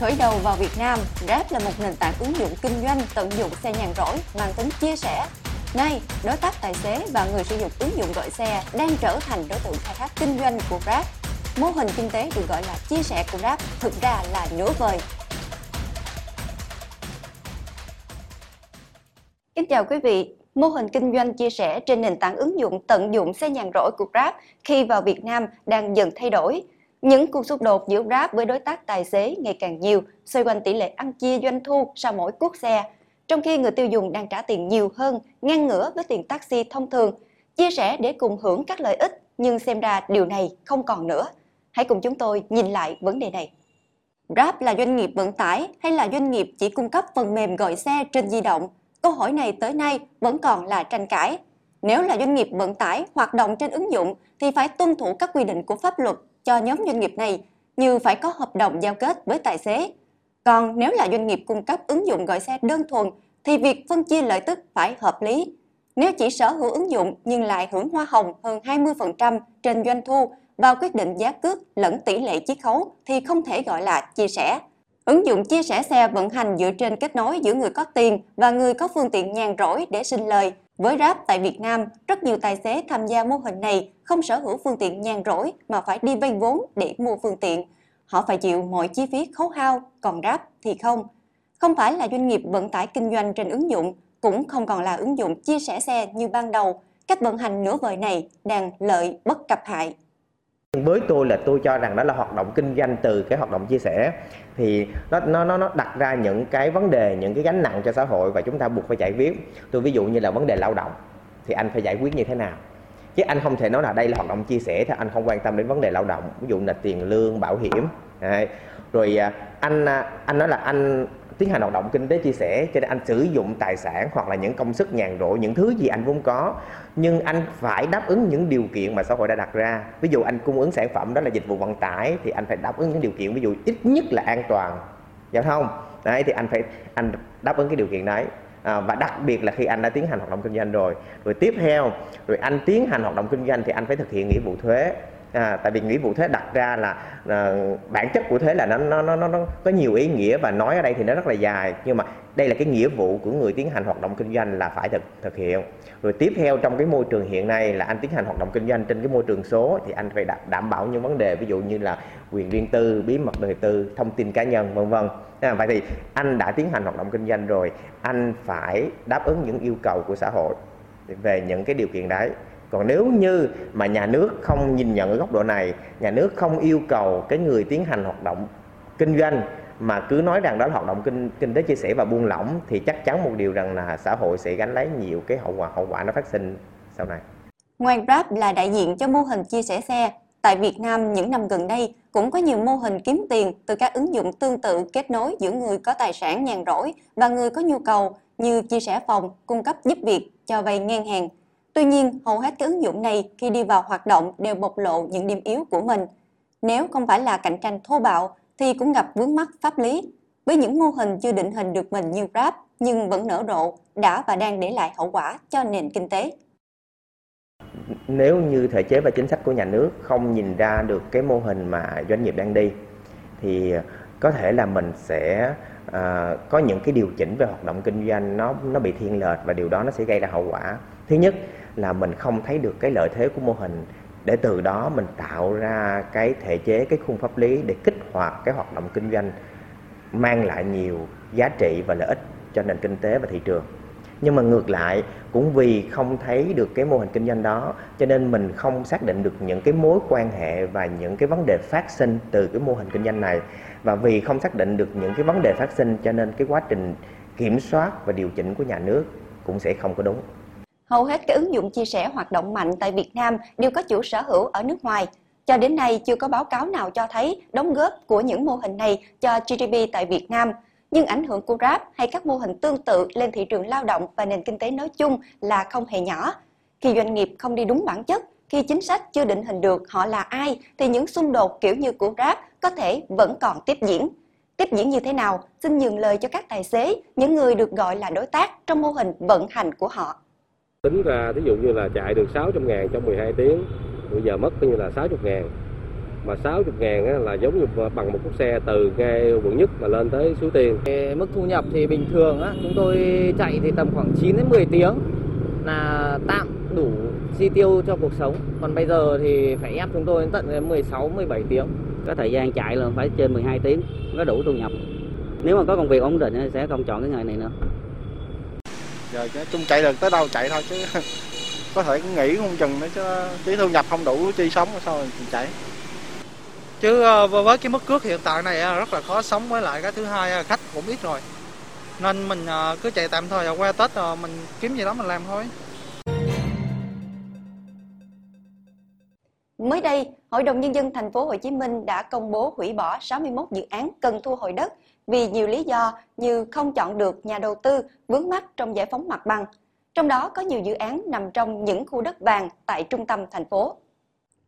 Khởi đầu vào Việt Nam, Grab là một nền tảng ứng dụng kinh doanh tận dụng xe nhàn rỗi mang tính chia sẻ. Nay, đối tác tài xế và người sử dụng ứng dụng gọi xe đang trở thành đối tượng khai thác kinh doanh của Grab. Mô hình kinh tế được gọi là chia sẻ của Grab thực ra là nửa vời. Kính chào quý vị, mô hình kinh doanh chia sẻ trên nền tảng ứng dụng tận dụng xe nhàn rỗi của Grab khi vào Việt Nam đang dần thay đổi những cuộc xung đột giữa Grab với đối tác tài xế ngày càng nhiều, xoay quanh tỷ lệ ăn chia doanh thu sau mỗi cuốc xe, trong khi người tiêu dùng đang trả tiền nhiều hơn, ngang ngửa với tiền taxi thông thường. Chia sẻ để cùng hưởng các lợi ích, nhưng xem ra điều này không còn nữa. Hãy cùng chúng tôi nhìn lại vấn đề này. Grab là doanh nghiệp vận tải hay là doanh nghiệp chỉ cung cấp phần mềm gọi xe trên di động? Câu hỏi này tới nay vẫn còn là tranh cãi. Nếu là doanh nghiệp vận tải hoạt động trên ứng dụng thì phải tuân thủ các quy định của pháp luật cho nhóm doanh nghiệp này, như phải có hợp đồng giao kết với tài xế. Còn nếu là doanh nghiệp cung cấp ứng dụng gọi xe đơn thuần thì việc phân chia lợi tức phải hợp lý. Nếu chỉ sở hữu ứng dụng nhưng lại hưởng hoa hồng hơn 20% trên doanh thu vào quyết định giá cước lẫn tỷ lệ chiết khấu thì không thể gọi là chia sẻ. Ứng dụng chia sẻ xe vận hành dựa trên kết nối giữa người có tiền và người có phương tiện nhàn rỗi để sinh lời với Grab tại Việt Nam, rất nhiều tài xế tham gia mô hình này không sở hữu phương tiện nhàn rỗi mà phải đi vay vốn để mua phương tiện. Họ phải chịu mọi chi phí khấu hao, còn Grab thì không. Không phải là doanh nghiệp vận tải kinh doanh trên ứng dụng, cũng không còn là ứng dụng chia sẻ xe như ban đầu. Cách vận hành nửa vời này đang lợi bất cập hại với tôi là tôi cho rằng đó là hoạt động kinh doanh từ cái hoạt động chia sẻ. Thì nó nó nó đặt ra những cái vấn đề, những cái gánh nặng cho xã hội và chúng ta buộc phải giải quyết. Tôi ví dụ như là vấn đề lao động, thì anh phải giải quyết như thế nào? Chứ anh không thể nói là đây là hoạt động chia sẻ thì anh không quan tâm đến vấn đề lao động, ví dụ là tiền lương, bảo hiểm rồi à, anh à, anh nói là anh tiến hành hoạt động kinh tế chia sẻ cho nên anh sử dụng tài sản hoặc là những công sức nhàn rỗi những thứ gì anh vốn có. Nhưng anh phải đáp ứng những điều kiện mà xã hội đã đặt ra. Ví dụ anh cung ứng sản phẩm đó là dịch vụ vận tải thì anh phải đáp ứng những điều kiện ví dụ ít nhất là an toàn dạ giao thông đấy thì anh phải anh đáp ứng cái điều kiện đấy. À, và đặc biệt là khi anh đã tiến hành hoạt động kinh doanh rồi. Rồi tiếp theo rồi anh tiến hành hoạt động kinh doanh thì anh phải thực hiện nghĩa vụ thuế à, tại vì nghĩa vụ thuế đặt ra là à, bản chất của thuế là nó, nó nó nó có nhiều ý nghĩa và nói ở đây thì nó rất là dài. Nhưng mà đây là cái nghĩa vụ của người tiến hành hoạt động kinh doanh là phải thực thực hiện. Rồi tiếp theo trong cái môi trường hiện nay là anh tiến hành hoạt động kinh doanh trên cái môi trường số thì anh phải đảm bảo những vấn đề ví dụ như là quyền riêng tư bí mật đời tư thông tin cá nhân vân vân. À, vậy thì anh đã tiến hành hoạt động kinh doanh rồi anh phải đáp ứng những yêu cầu của xã hội về những cái điều kiện đấy còn nếu như mà nhà nước không nhìn nhận ở góc độ này nhà nước không yêu cầu cái người tiến hành hoạt động kinh doanh mà cứ nói rằng đó là hoạt động kinh kinh tế chia sẻ và buông lỏng thì chắc chắn một điều rằng là xã hội sẽ gánh lấy nhiều cái hậu quả hậu quả nó phát sinh sau này. Ngoài Grab là đại diện cho mô hình chia sẻ xe, tại Việt Nam những năm gần đây cũng có nhiều mô hình kiếm tiền từ các ứng dụng tương tự kết nối giữa người có tài sản nhàn rỗi và người có nhu cầu như chia sẻ phòng, cung cấp giúp việc, cho vay ngang hàng. Tuy nhiên, hầu hết các ứng dụng này khi đi vào hoạt động đều bộc lộ những điểm yếu của mình. Nếu không phải là cạnh tranh thô bạo thì cũng gặp vướng mắc pháp lý. Với những mô hình chưa định hình được mình như Grab nhưng vẫn nở rộ, đã và đang để lại hậu quả cho nền kinh tế. Nếu như thể chế và chính sách của nhà nước không nhìn ra được cái mô hình mà doanh nghiệp đang đi thì có thể là mình sẽ uh, có những cái điều chỉnh về hoạt động kinh doanh nó nó bị thiên lệch và điều đó nó sẽ gây ra hậu quả. Thứ nhất là mình không thấy được cái lợi thế của mô hình, để từ đó mình tạo ra cái thể chế, cái khung pháp lý để kích hoạt cái hoạt động kinh doanh, mang lại nhiều giá trị và lợi ích cho nền kinh tế và thị trường. Nhưng mà ngược lại, cũng vì không thấy được cái mô hình kinh doanh đó, cho nên mình không xác định được những cái mối quan hệ và những cái vấn đề phát sinh từ cái mô hình kinh doanh này. Và vì không xác định được những cái vấn đề phát sinh, cho nên cái quá trình kiểm soát và điều chỉnh của nhà nước cũng sẽ không có đúng. Hầu hết các ứng dụng chia sẻ hoạt động mạnh tại Việt Nam đều có chủ sở hữu ở nước ngoài. Cho đến nay chưa có báo cáo nào cho thấy đóng góp của những mô hình này cho GDP tại Việt Nam. Nhưng ảnh hưởng của Grab hay các mô hình tương tự lên thị trường lao động và nền kinh tế nói chung là không hề nhỏ. Khi doanh nghiệp không đi đúng bản chất, khi chính sách chưa định hình được họ là ai thì những xung đột kiểu như của Grab có thể vẫn còn tiếp diễn. Tiếp diễn như thế nào? Xin nhường lời cho các tài xế, những người được gọi là đối tác trong mô hình vận hành của họ. Tính ra thí dụ như là chạy được 600 ngàn trong 12 tiếng, bây giờ mất coi như là 60 ngàn. Mà 60 ngàn á, là giống như bằng một chiếc xe từ ngay quận nhất mà lên tới Suối Tiên. Về Mức thu nhập thì bình thường á, chúng tôi chạy thì tầm khoảng 9 đến 10 tiếng là tạm đủ chi tiêu cho cuộc sống. Còn bây giờ thì phải ép chúng tôi đến tận 16 17 tiếng. Có thời gian chạy là phải trên 12 tiếng mới đủ thu nhập. Nếu mà có công việc ổn định thì sẽ không chọn cái nghề này nữa. Giờ nói chung chạy được tới đâu chạy thôi chứ. Có thể nghỉ không chừng nữa chứ chỉ thu nhập không đủ chi sống sao mình chạy. Chứ ờ, với cái mức cước hiện tại này á, rất là khó sống với lại cái thứ hai là khách cũng ít rồi. Nên mình ờ, cứ chạy tạm thời qua tết rồi mình kiếm gì đó mình làm thôi. Mới đây, Hội đồng nhân dân thành phố Hồ Chí Minh đã công bố hủy bỏ 61 dự án cần thu hồi đất vì nhiều lý do như không chọn được nhà đầu tư vướng mắc trong giải phóng mặt bằng. Trong đó có nhiều dự án nằm trong những khu đất vàng tại trung tâm thành phố.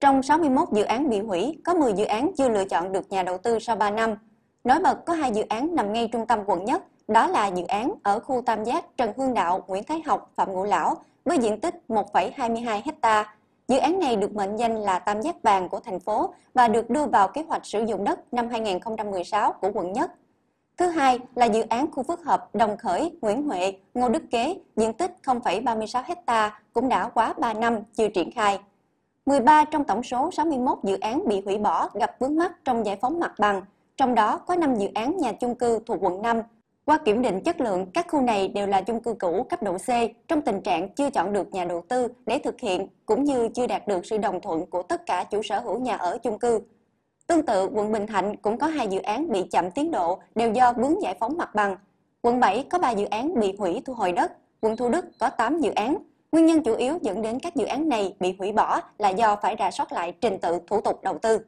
Trong 61 dự án bị hủy, có 10 dự án chưa lựa chọn được nhà đầu tư sau 3 năm. Nói bật có hai dự án nằm ngay trung tâm quận nhất, đó là dự án ở khu Tam Giác Trần Hương Đạo, Nguyễn Thái Học, Phạm Ngũ Lão với diện tích 1,22 hecta. Dự án này được mệnh danh là Tam Giác Vàng của thành phố và được đưa vào kế hoạch sử dụng đất năm 2016 của quận nhất. Thứ hai là dự án khu phức hợp Đồng Khởi, Nguyễn Huệ, Ngô Đức Kế, diện tích 0,36 hecta cũng đã quá 3 năm chưa triển khai. 13 trong tổng số 61 dự án bị hủy bỏ gặp vướng mắc trong giải phóng mặt bằng, trong đó có 5 dự án nhà chung cư thuộc quận 5. Qua kiểm định chất lượng, các khu này đều là chung cư cũ cấp độ C trong tình trạng chưa chọn được nhà đầu tư để thực hiện cũng như chưa đạt được sự đồng thuận của tất cả chủ sở hữu nhà ở chung cư. Tương tự, quận Bình Thạnh cũng có hai dự án bị chậm tiến độ đều do vướng giải phóng mặt bằng. Quận 7 có 3 dự án bị hủy thu hồi đất, quận Thủ Đức có 8 dự án. Nguyên nhân chủ yếu dẫn đến các dự án này bị hủy bỏ là do phải rà soát lại trình tự thủ tục đầu tư.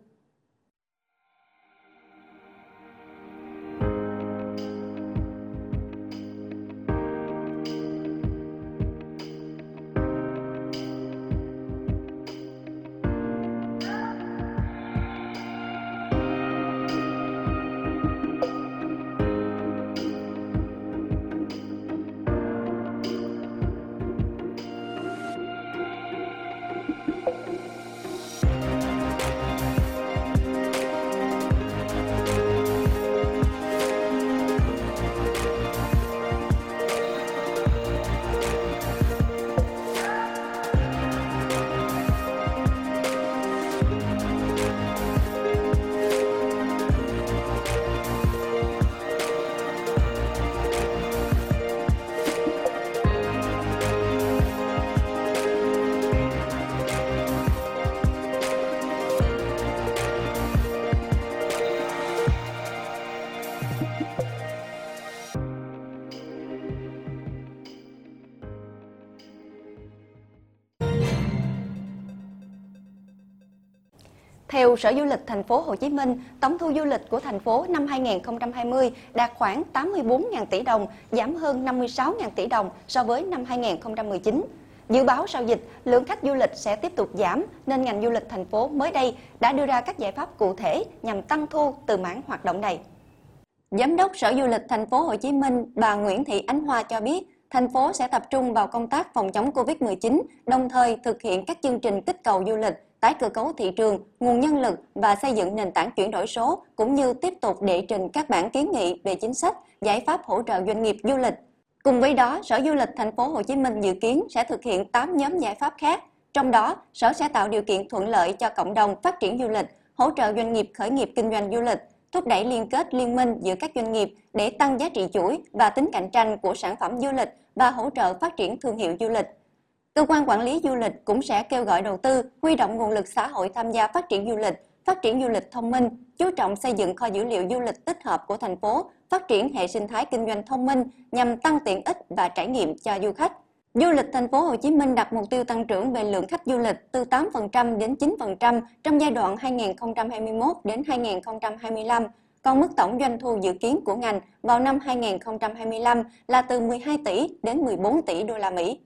Theo Sở Du lịch thành phố Hồ Chí Minh, tổng thu du lịch của thành phố năm 2020 đạt khoảng 84.000 tỷ đồng, giảm hơn 56.000 tỷ đồng so với năm 2019. Dự báo sau dịch, lượng khách du lịch sẽ tiếp tục giảm nên ngành du lịch thành phố mới đây đã đưa ra các giải pháp cụ thể nhằm tăng thu từ mảng hoạt động này. Giám đốc Sở Du lịch thành phố Hồ Chí Minh, bà Nguyễn Thị Ánh Hoa cho biết, thành phố sẽ tập trung vào công tác phòng chống Covid-19, đồng thời thực hiện các chương trình kích cầu du lịch, tái cơ cấu thị trường, nguồn nhân lực và xây dựng nền tảng chuyển đổi số, cũng như tiếp tục đệ trình các bản kiến nghị về chính sách, giải pháp hỗ trợ doanh nghiệp du lịch. Cùng với đó, Sở Du lịch thành phố Hồ Chí Minh dự kiến sẽ thực hiện 8 nhóm giải pháp khác. Trong đó, Sở sẽ tạo điều kiện thuận lợi cho cộng đồng phát triển du lịch, hỗ trợ doanh nghiệp khởi nghiệp kinh doanh du lịch, thúc đẩy liên kết liên minh giữa các doanh nghiệp để tăng giá trị chuỗi và tính cạnh tranh của sản phẩm du lịch và hỗ trợ phát triển thương hiệu du lịch. Cơ quan quản lý du lịch cũng sẽ kêu gọi đầu tư, huy động nguồn lực xã hội tham gia phát triển du lịch, phát triển du lịch thông minh, chú trọng xây dựng kho dữ liệu du lịch tích hợp của thành phố, phát triển hệ sinh thái kinh doanh thông minh nhằm tăng tiện ích và trải nghiệm cho du khách. Du lịch thành phố Hồ Chí Minh đặt mục tiêu tăng trưởng về lượng khách du lịch từ 8% đến 9% trong giai đoạn 2021 đến 2025, còn mức tổng doanh thu dự kiến của ngành vào năm 2025 là từ 12 tỷ đến 14 tỷ đô la Mỹ.